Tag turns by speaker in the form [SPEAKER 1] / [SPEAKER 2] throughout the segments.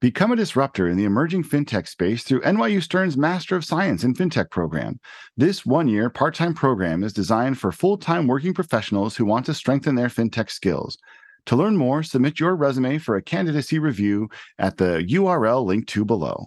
[SPEAKER 1] Become a disruptor in the emerging fintech space through NYU Stern's Master of Science in Fintech program. This one year part time program is designed for full time working professionals who want to strengthen their fintech skills. To learn more, submit your resume for a candidacy review at the URL linked to below.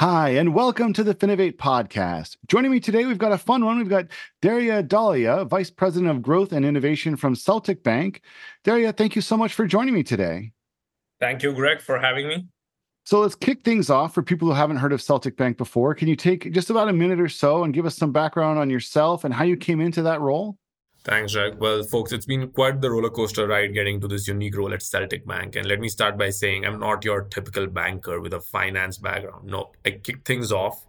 [SPEAKER 1] Hi, and welcome to the Finovate podcast. Joining me today, we've got a fun one. We've got Dhairya Dholiya, Vice President of Growth and Innovation from Celtic Bank. Dhairya, thank you so much for joining me today.
[SPEAKER 2] Thank you, Greg, for having me.
[SPEAKER 1] So let's kick things off for people who haven't heard of Celtic Bank before. Can you take just about a minute or so and give us some background on yourself and how you came into that role?
[SPEAKER 2] Thanks, Jack. Well, folks, it's been quite the roller coaster ride getting to this unique role at Celtic Bank. And let me start by saying I'm not your typical banker with a finance background. No, I kicked things off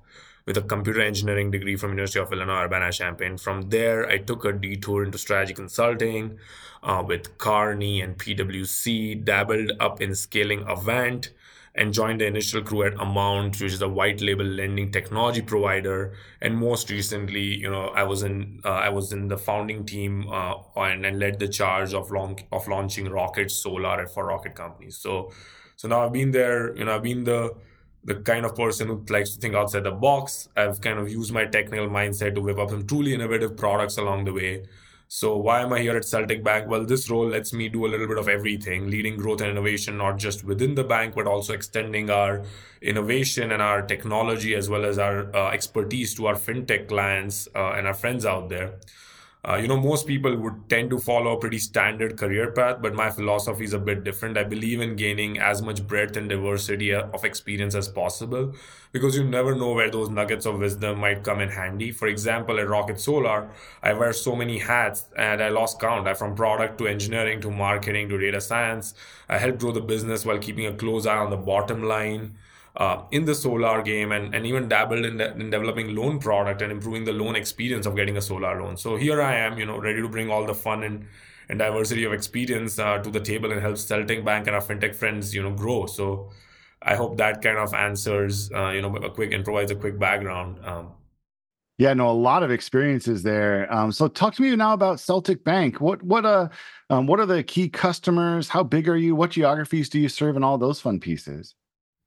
[SPEAKER 2] with a computer engineering degree from University of Illinois Urbana-Champaign. From there, I took a detour into strategy consulting uh, with Kearney and PwC, dabbled up in scaling Avant, and joined the initial crew at Amount, which is a white label lending technology provider. And most recently, you know, I was in uh, I was in the founding team uh, and, and led the charge of long of launching Rocket Solar for Rocket companies. So, so now I've been there. You know, I've been the the kind of person who likes to think outside the box. I've kind of used my technical mindset to whip up some truly innovative products along the way. So why am I here at Celtic Bank? Well, this role lets me do a little bit of everything, leading growth and innovation, not just within the bank, but also extending our innovation and our technology as well as our uh, expertise to our fintech clients uh, and our friends out there. Uh, you know, most people would tend to follow a pretty standard career path, but my philosophy is a bit different. I believe in gaining as much breadth and diversity uh, of experience as possible because you never know where those nuggets of wisdom might come in handy. For example, at Rocket Solar, I wear so many hats and I lost count. I from product to engineering to marketing to data science. I help grow the business while keeping a close eye on the bottom line uh, in the solar game and, and even dabbled in, de- in developing loan product and improving the loan experience of getting a solar loan. So here I am, you know, ready to bring all the fun and, and diversity of experience uh, to the table and help Celtic Bank and our fintech friends, you know, grow. So I hope that kind of answers, uh, you know, a quick and provides a quick background. Um,
[SPEAKER 1] yeah, no, a lot of experiences there. Um, so talk to me now about Celtic Bank. What what uh um, what are the key customers? How big are you? What geographies do you serve and all those fun pieces?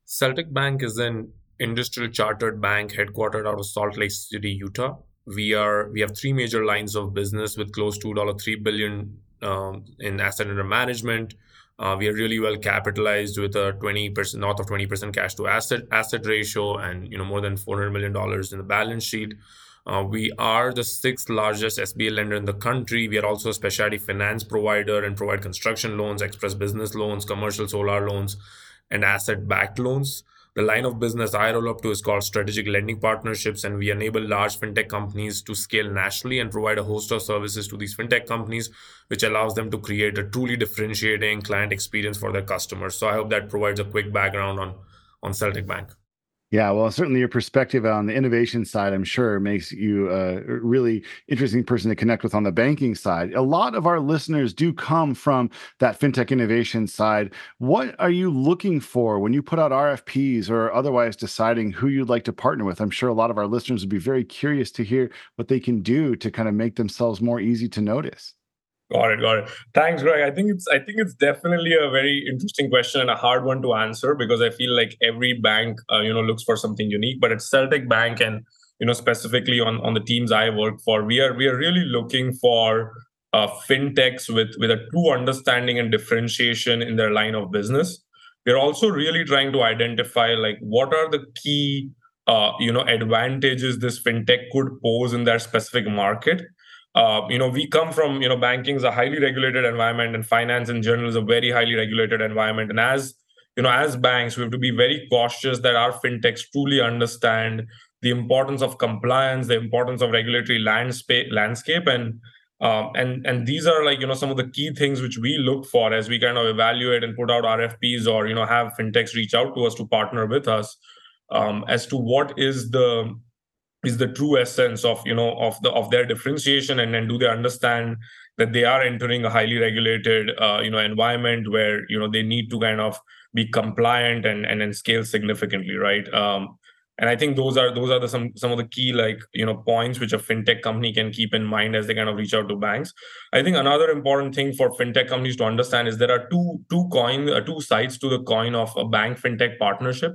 [SPEAKER 2] Celtic Bank is an industrial chartered bank headquartered out of Salt Lake City, Utah. We are we have three major lines of business with close to three billion um, in asset under management. Uh, we are really well capitalized with a 20% north of 20% cash to asset asset ratio and you know more than 400 million dollars in the balance sheet. Uh, we are the sixth largest SBA lender in the country. We are also a specialty finance provider and provide construction loans, express business loans, commercial solar loans, and asset backed loans. The line of business I roll up to is called strategic lending partnerships, and we enable large fintech companies to scale nationally and provide a host of services to these fintech companies, which allows them to create a truly differentiating client experience for their customers. So I hope that provides a quick background on, on Celtic Bank.
[SPEAKER 1] Yeah, well, certainly your perspective on the innovation side, I'm sure, makes you a really interesting person to connect with on the banking side. A lot of our listeners do come from that fintech innovation side. What are you looking for when you put out RFPs or otherwise deciding who you'd like to partner with? I'm sure a lot of our listeners would be very curious to hear what they can do to kind of make themselves more easy to notice.
[SPEAKER 2] Got it, got it. Thanks, Greg. I think it's I think it's definitely a very interesting question and a hard one to answer because I feel like every bank uh, you know looks for something unique. But at Celtic Bank and you know specifically on on the teams I work for, we are we are really looking for uh, fintechs with with a true understanding and differentiation in their line of business. We're also really trying to identify like what are the key uh, you know advantages this fintech could pose in their specific market uh, you know, we come from, you know, banking is a highly regulated environment and finance in general is a very highly regulated environment. And as, you know, as banks, we have to be very cautious that our fintechs truly understand the importance of compliance, the importance of regulatory landscape, landscape and um, and and these are like you know some of the key things which we look for as we kind of evaluate and put out RFPs or you know have fintechs reach out to us to partner with us um, as to what is the is the true essence of you know of the of their differentiation and then do they understand that they are entering a highly regulated uh, you know environment where you know they need to kind of be compliant and and, and scale significantly right? Um, and i think those are those are the some some of the key like you know points which a fintech company can keep in mind as they kind of reach out to banks. I think another important thing for fintech companies to understand is there are two two coin uh, two sides to the coin of a bank fintech partnership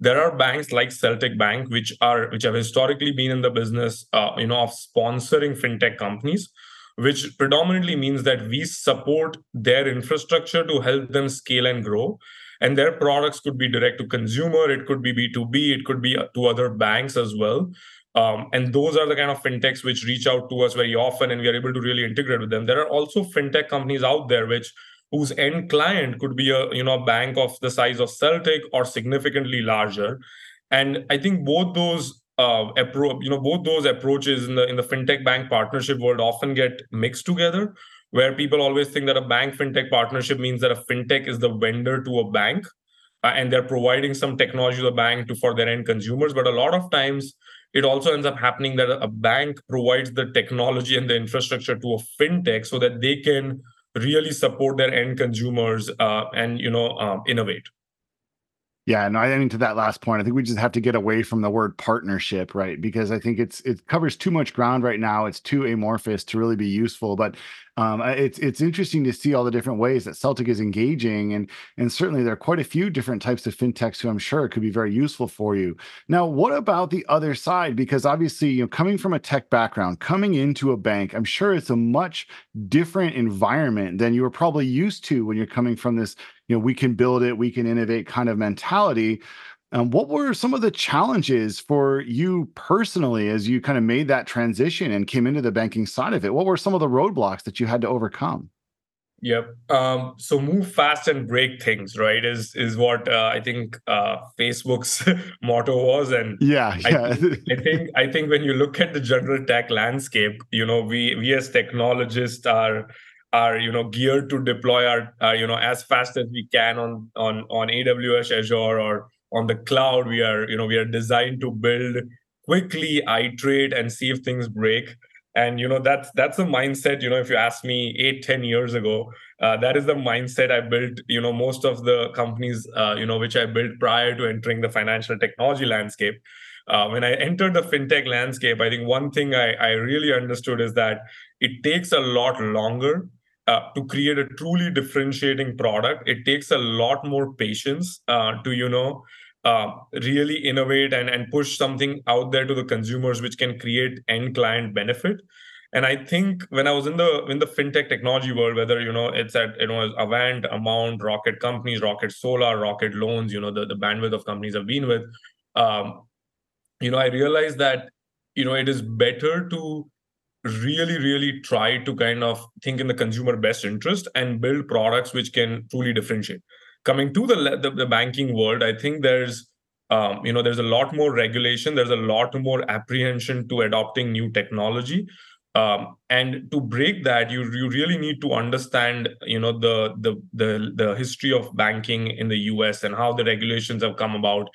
[SPEAKER 2] there are banks like celtic bank which are which have historically been in the business uh, you know of sponsoring fintech companies which predominantly means that we support their infrastructure to help them scale and grow. And their products could be direct to consumer it could be b2b it could be uh, to other banks as well. Um, and those are the kind of fintechs which reach out to us very often and we are able to really integrate with them. There are also fintech companies out there which whose end client could be a you know bank of the size of celtic or significantly larger. And i think both those uh, appro- you know both those approaches in the in the fintech bank partnership world often get mixed together where people always think that a bank fintech partnership means that a fintech is the vendor to a bank uh, and they're providing some technology to the bank to for their end consumers. But a lot of times it also ends up happening that a bank provides the technology and the infrastructure to a fintech so that they can really support their end consumers uh, and you know uh, innovate
[SPEAKER 1] yeah, no, I mean to that last point, I think we just have to get away from the word partnership, right? Because I think it's it covers too much ground right now. It's too amorphous to really be useful. But um, it's it's interesting to see all the different ways that Celtic is engaging, and and certainly there are quite a few different types of fintechs who I'm sure could be very useful for you. Now, what about the other side? Because obviously, you know, coming from a tech background, coming into a bank, I'm sure it's a much different environment than you were probably used to when you're coming from this, you know, we can build it, we can innovate kind of mentality. Um, what were some of the challenges for you personally as you kind of made that transition and came into the banking side of it? What were some of the roadblocks that you had to overcome?
[SPEAKER 2] Yep. Um, so move fast and break things, right? Is is what uh, I think uh, Facebook's motto was, and
[SPEAKER 1] yeah, yeah.
[SPEAKER 2] I think, I think I think when you look at the general tech landscape, you know, we we as technologists are are you know geared to deploy our, our you know as fast as we can on on on AWS, Azure, or on the cloud. We are you know we are designed to build quickly iterate and see if things break. And you know that's that's a mindset you know if you ask me eight ten years ago uh, that is the mindset i built you know most of the companies uh, you know which i built prior to entering the financial technology landscape. Uh, when i entered the fintech landscape i think one thing I, I really understood is that it takes a lot longer uh, to create a truly differentiating product it takes a lot more patience uh, to you know uh, really innovate and, and push something out there to the consumers which can create end client benefit. And i think when i was in the in the fintech technology world whether you know it's at you know avant amount rocket companies rocket solar rocket loans you know the, the bandwidth of companies i've been with um, you know i realized that you know it is better to really really try to kind of think in the consumer best interest and build products which can truly differentiate coming to the, the, the banking world, I think there's um, you know there's a lot more regulation. There's a lot more apprehension to adopting new technology. Um, and to break that you you really need to understand you know the the the the history of banking in the US and how the regulations have come about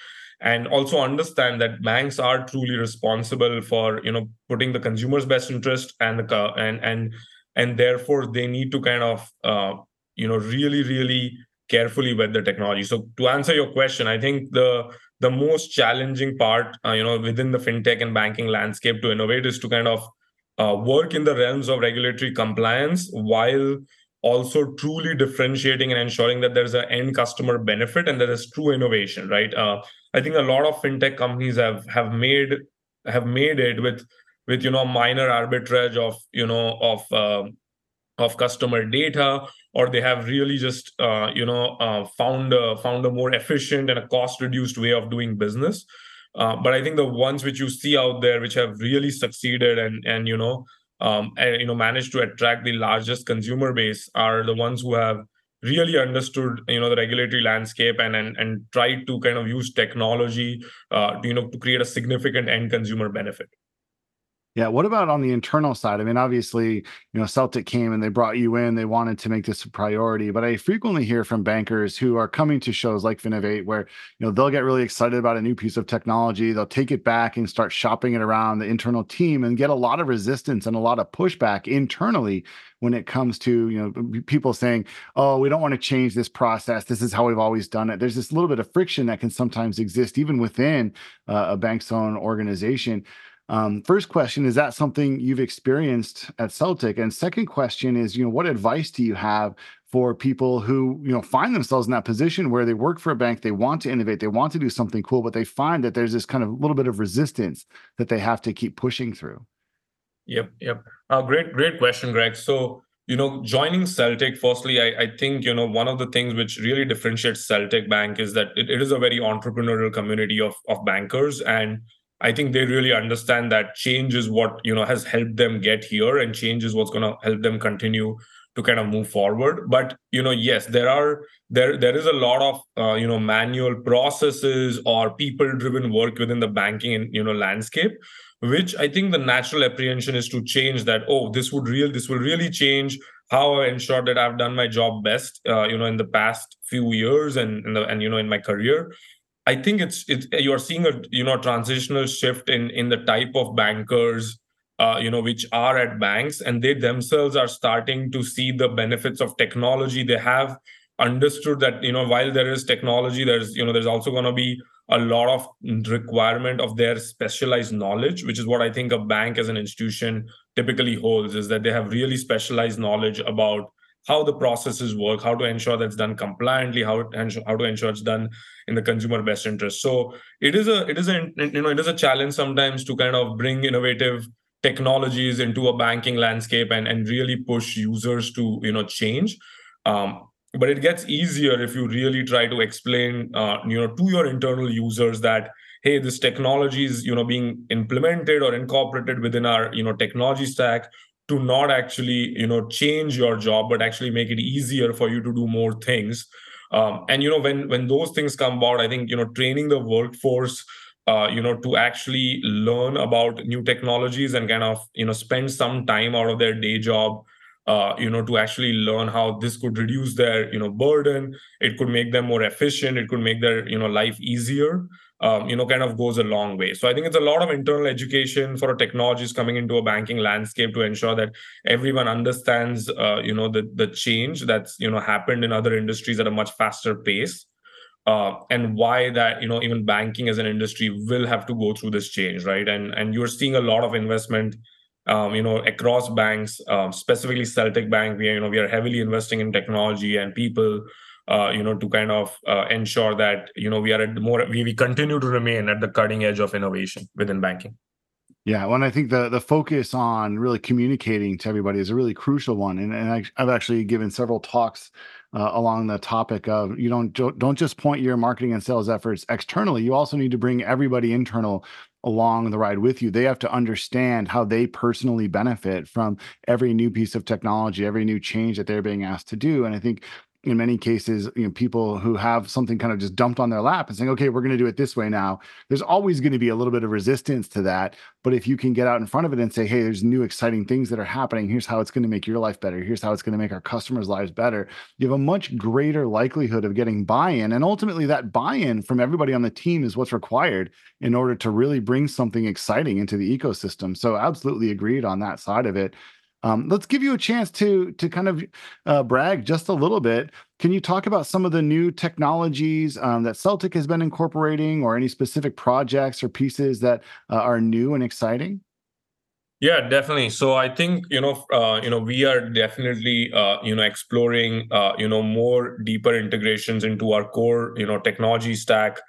[SPEAKER 2] and also understand that banks are truly responsible for you know putting the consumer's best interest and the and and and therefore they need to kind of uh, you know really really carefully with the technology. So to answer your question, I think the the most challenging part, uh, you know, within the fintech and banking landscape to innovate is to kind of uh, work in the realms of regulatory compliance while also truly differentiating and ensuring that there's an end customer benefit and there is true innovation right? Uh, i think a lot of fintech companies have have made have made it with with you know minor arbitrage of you know of uh, of customer data or they have really just uh, you know uh, found a, found a more efficient and a cost reduced way of doing business. Uh, but i think the ones which you see out there which have really succeeded and and you know um, and you know managed to attract the largest consumer base are the ones who have really understood you know the regulatory landscape and and, and tried to kind of use technology uh, to, you know to create a significant end consumer benefit
[SPEAKER 1] Yeah. What about on the internal side? I mean, obviously, you know, Celtic came and they brought you in. They wanted to make this a priority. But I frequently hear from bankers who are coming to shows like Finovate where, you know, they'll get really excited about a new piece of technology. They'll take it back and start shopping it around the internal team and get a lot of resistance and a lot of pushback internally when it comes to, you know, people saying, oh, we don't want to change this process. This is how we've always done it. There's this little bit of friction that can sometimes exist even within uh, a bank's own organization. Um, first question is that something you've experienced at Celtic? And second question is, you know, what advice do you have for people who, you know, find themselves in that position where they work for a bank, they want to innovate, they want to do something cool, but they find that there's this kind of little bit of resistance that they have to keep pushing through?
[SPEAKER 2] Yep, yep. Uh, great, great question, Greg. So, you know, joining Celtic, firstly, I, I think, you know, one of the things which really differentiates Celtic Bank is that it, it is a very entrepreneurial community of, of bankers. And I think they really understand that change is what you know has helped them get here, and change is what's going to help them continue to kind of move forward. But you know, yes, there are there there is a lot of uh, you know manual processes or people-driven work within the banking and you know landscape, which I think the natural apprehension is to change that. Oh, this would real this will really change how I ensure that I've done my job best, uh, you know, in the past few years and the, and you know in my career. I think it's it's you're seeing a you know transitional shift in in the type of bankers uh, you know which are at banks and they themselves are starting to see the benefits of technology. They have understood that you know while there is technology there's you know there's also going to be a lot of requirement of their specialized knowledge which is what i think a bank as an institution typically holds is that they have really specialized knowledge about how the processes work, how to ensure that's done compliantly, how how to ensure it's done in the consumer best interest. So it is a it is a you know it is a challenge sometimes to kind of bring innovative technologies into a banking landscape and and really push users to you know change. Um, but it gets easier if you really try to explain uh, you know to your internal users that hey this technology is you know being implemented or incorporated within our you know technology stack to not actually you know change your job but actually make it easier for you to do more things. Um, and you know when when those things come about i think you know training the workforce uh, you know to actually learn about new technologies and kind of you know spend some time out of their day job uh, you know to actually learn how this could reduce their you know burden. It could make them more efficient. It could make their you know life easier um, you know, kind of goes a long way. So I think it's a lot of internal education for technologies coming into a banking landscape to ensure that everyone understands, uh, you know, the the change that's you know happened in other industries at a much faster pace. Uh, and why that you know even banking as an industry will have to go through this change right and and you're seeing a lot of investment um, you know across banks um, specifically celtic bank we are you know we are heavily investing in technology and people uh, you know, to kind of uh, ensure that you know we are at more we, we continue to remain at the cutting edge of innovation within banking.
[SPEAKER 1] Yeah, well, and I think the the focus on really communicating to everybody is a really crucial one, and, and I, have actually given several talks uh, along the topic of you don't don't just point your marketing and sales efforts externally. You also need to bring everybody internal along the ride with you. They have to understand how they personally benefit from every new piece of technology, every new change that they're being asked to do. And I think in many cases, you know, people who have something kind of just dumped on their lap and saying, okay, we're going to do it this way now. There's always going to be a little bit of resistance to that. But if you can get out in front of it and say, hey, there's new exciting things that are happening. Here's how it's going to make your life better. Here's how it's going to make our customers' lives better. You have a much greater likelihood of getting buy in. And ultimately, that buy in from everybody on the team is what's required in order to really bring something exciting into the ecosystem. So, absolutely agreed on that side of it. Um, let's give you a chance to to kind of uh, brag just a little bit. Can you talk about some of the new technologies um, that Celtic has been incorporating, or any specific projects or pieces that uh, are new and exciting?
[SPEAKER 2] Yeah, definitely. So I think you know, uh, you know, we are definitely uh, you know exploring uh, you know more deeper integrations into our core you know technology stack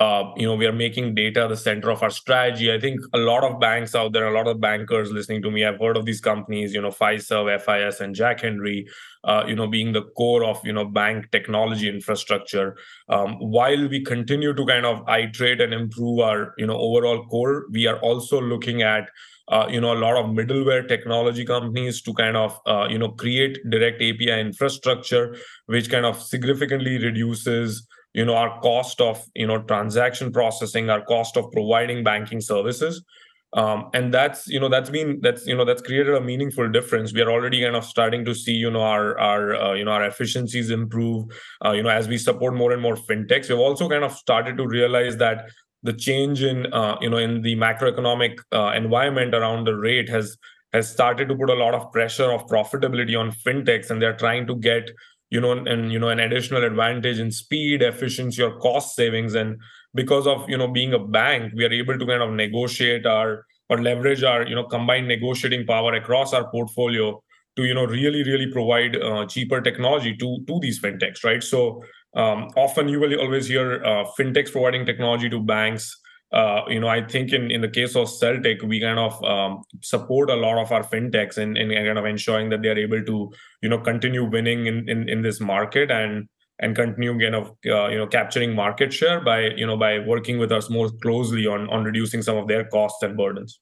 [SPEAKER 2] uh, you know, we are making data the center of our strategy. I think a lot of banks out there, a lot of bankers listening to me, I've heard of these companies, you know, Fiserv, FIS, and Jack Henry, uh, you know, being the core of, you know, bank technology infrastructure. Um, while we continue to kind of iterate and improve our, you know, overall core, we are also looking at uh, you know a lot of middleware technology companies to kind of uh, you know create direct api infrastructure which kind of significantly reduces you know our cost of you know transaction processing our cost of providing banking services. Um, and that's you know that's been that's you know that's created a meaningful difference. We are already kind of starting to see you know our our uh, you know our efficiencies improve. Uh, you know as we support more and more fintechs we've also kind of started to realize that the change in uh, you know in the macroeconomic uh, environment around the rate has has started to put a lot of pressure of profitability on fintechs and they're trying to get you know and you know an additional advantage in speed efficiency or cost savings. And because of you know being a bank we are able to kind of negotiate our or leverage our you know combined negotiating power across our portfolio to you know really really provide uh, cheaper technology to to these fintechs right? So um, often you will always hear uh, fintechs providing technology to banks uh, you know, I think in, in the case of Celtic, we kind of um, support a lot of our fintechs in, in kind of ensuring that they are able to, you know, continue winning in, in, in this market and and continue kind of uh, you know capturing market share by you know by working with us more closely on on reducing some of their costs and burdens.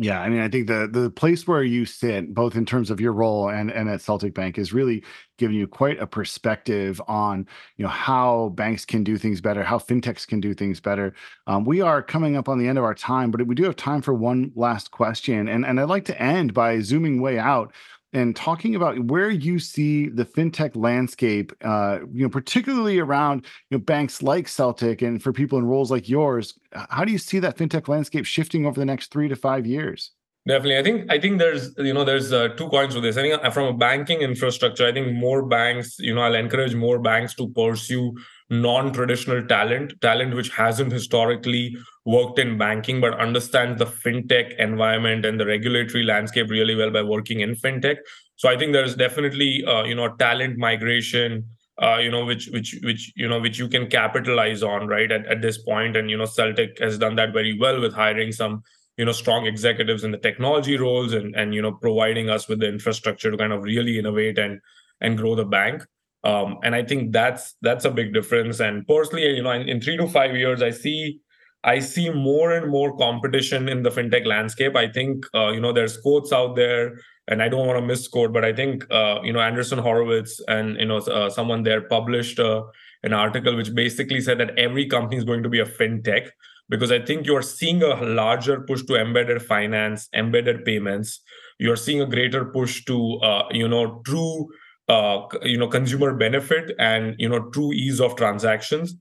[SPEAKER 1] Yeah, I mean, I think the the place where you sit, both in terms of your role and and at Celtic Bank, is really giving you quite a perspective on you know how banks can do things better, how fintechs can do things better. Um, we are coming up on the end of our time, but we do have time for one last question, and and I'd like to end by zooming way out and talking about where you see the fintech landscape, uh, you know, particularly around you know banks like Celtic, and for people in roles like yours, how do you see that fintech landscape shifting over the next three to five years?
[SPEAKER 2] Definitely, I think I think there's you know there's uh, two coins with this. I think uh, from a banking infrastructure, I think more banks, you know, I'll encourage more banks to pursue non-traditional talent, talent which hasn't historically worked in banking but understands the fintech environment and the regulatory landscape really well by working in fintech. So I think there's definitely uh, you know talent migration. Uh, you know which which which you know which you can capitalize on right at, at this point and you know celtic has done that very well with hiring some you know strong executives in the technology roles and and you know providing us with the infrastructure to kind of really innovate and and grow the bank um, and I think that's that's a big difference. And personally, you know, in, in three to five years, I see I see more and more competition in the fintech landscape. I think uh, you know there's quotes out there, and I don't want to misquote, but I think uh, you know Andreessen Horowitz and you know uh, someone there published uh, an article which basically said that every company is going to be a fintech because I think you're seeing a larger push to embedded finance, embedded payments. You're seeing a greater push to uh, you know true uh, you know consumer benefit and you know true ease of transactions.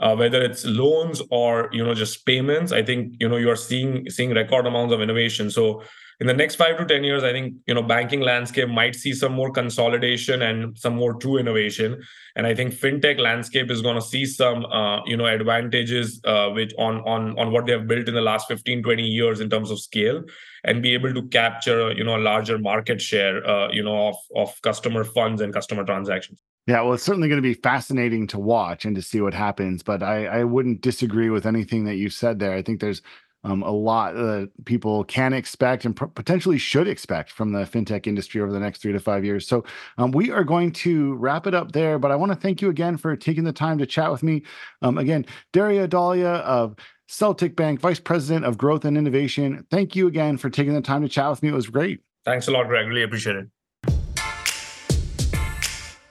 [SPEAKER 2] Uh, whether it's loans or you know just payments i think you know you are seeing seeing record amounts of innovation. So in the next 5 to 10 years i think you know banking landscape might see some more consolidation and some more true innovation and i think fintech landscape is going to see some uh, you know advantages uh, which on on on what they have built in the last 15 20 years in terms of scale and be able to capture you know a larger market share uh, you know of of customer funds and customer transactions
[SPEAKER 1] yeah, well, it's certainly going to be fascinating to watch and to see what happens. But I, I wouldn't disagree with anything that you said there. I think there's um, a lot that people can expect and potentially should expect from the fintech industry over the next three to five years. So um, we are going to wrap it up there. But I want to thank you again for taking the time to chat with me. Um, again, Dhairya Dholiya of Celtic Bank, Vice President of Growth and Innovation. Thank you again for taking the time to chat with me. It was great.
[SPEAKER 2] Thanks a lot, Greg. Really appreciate it.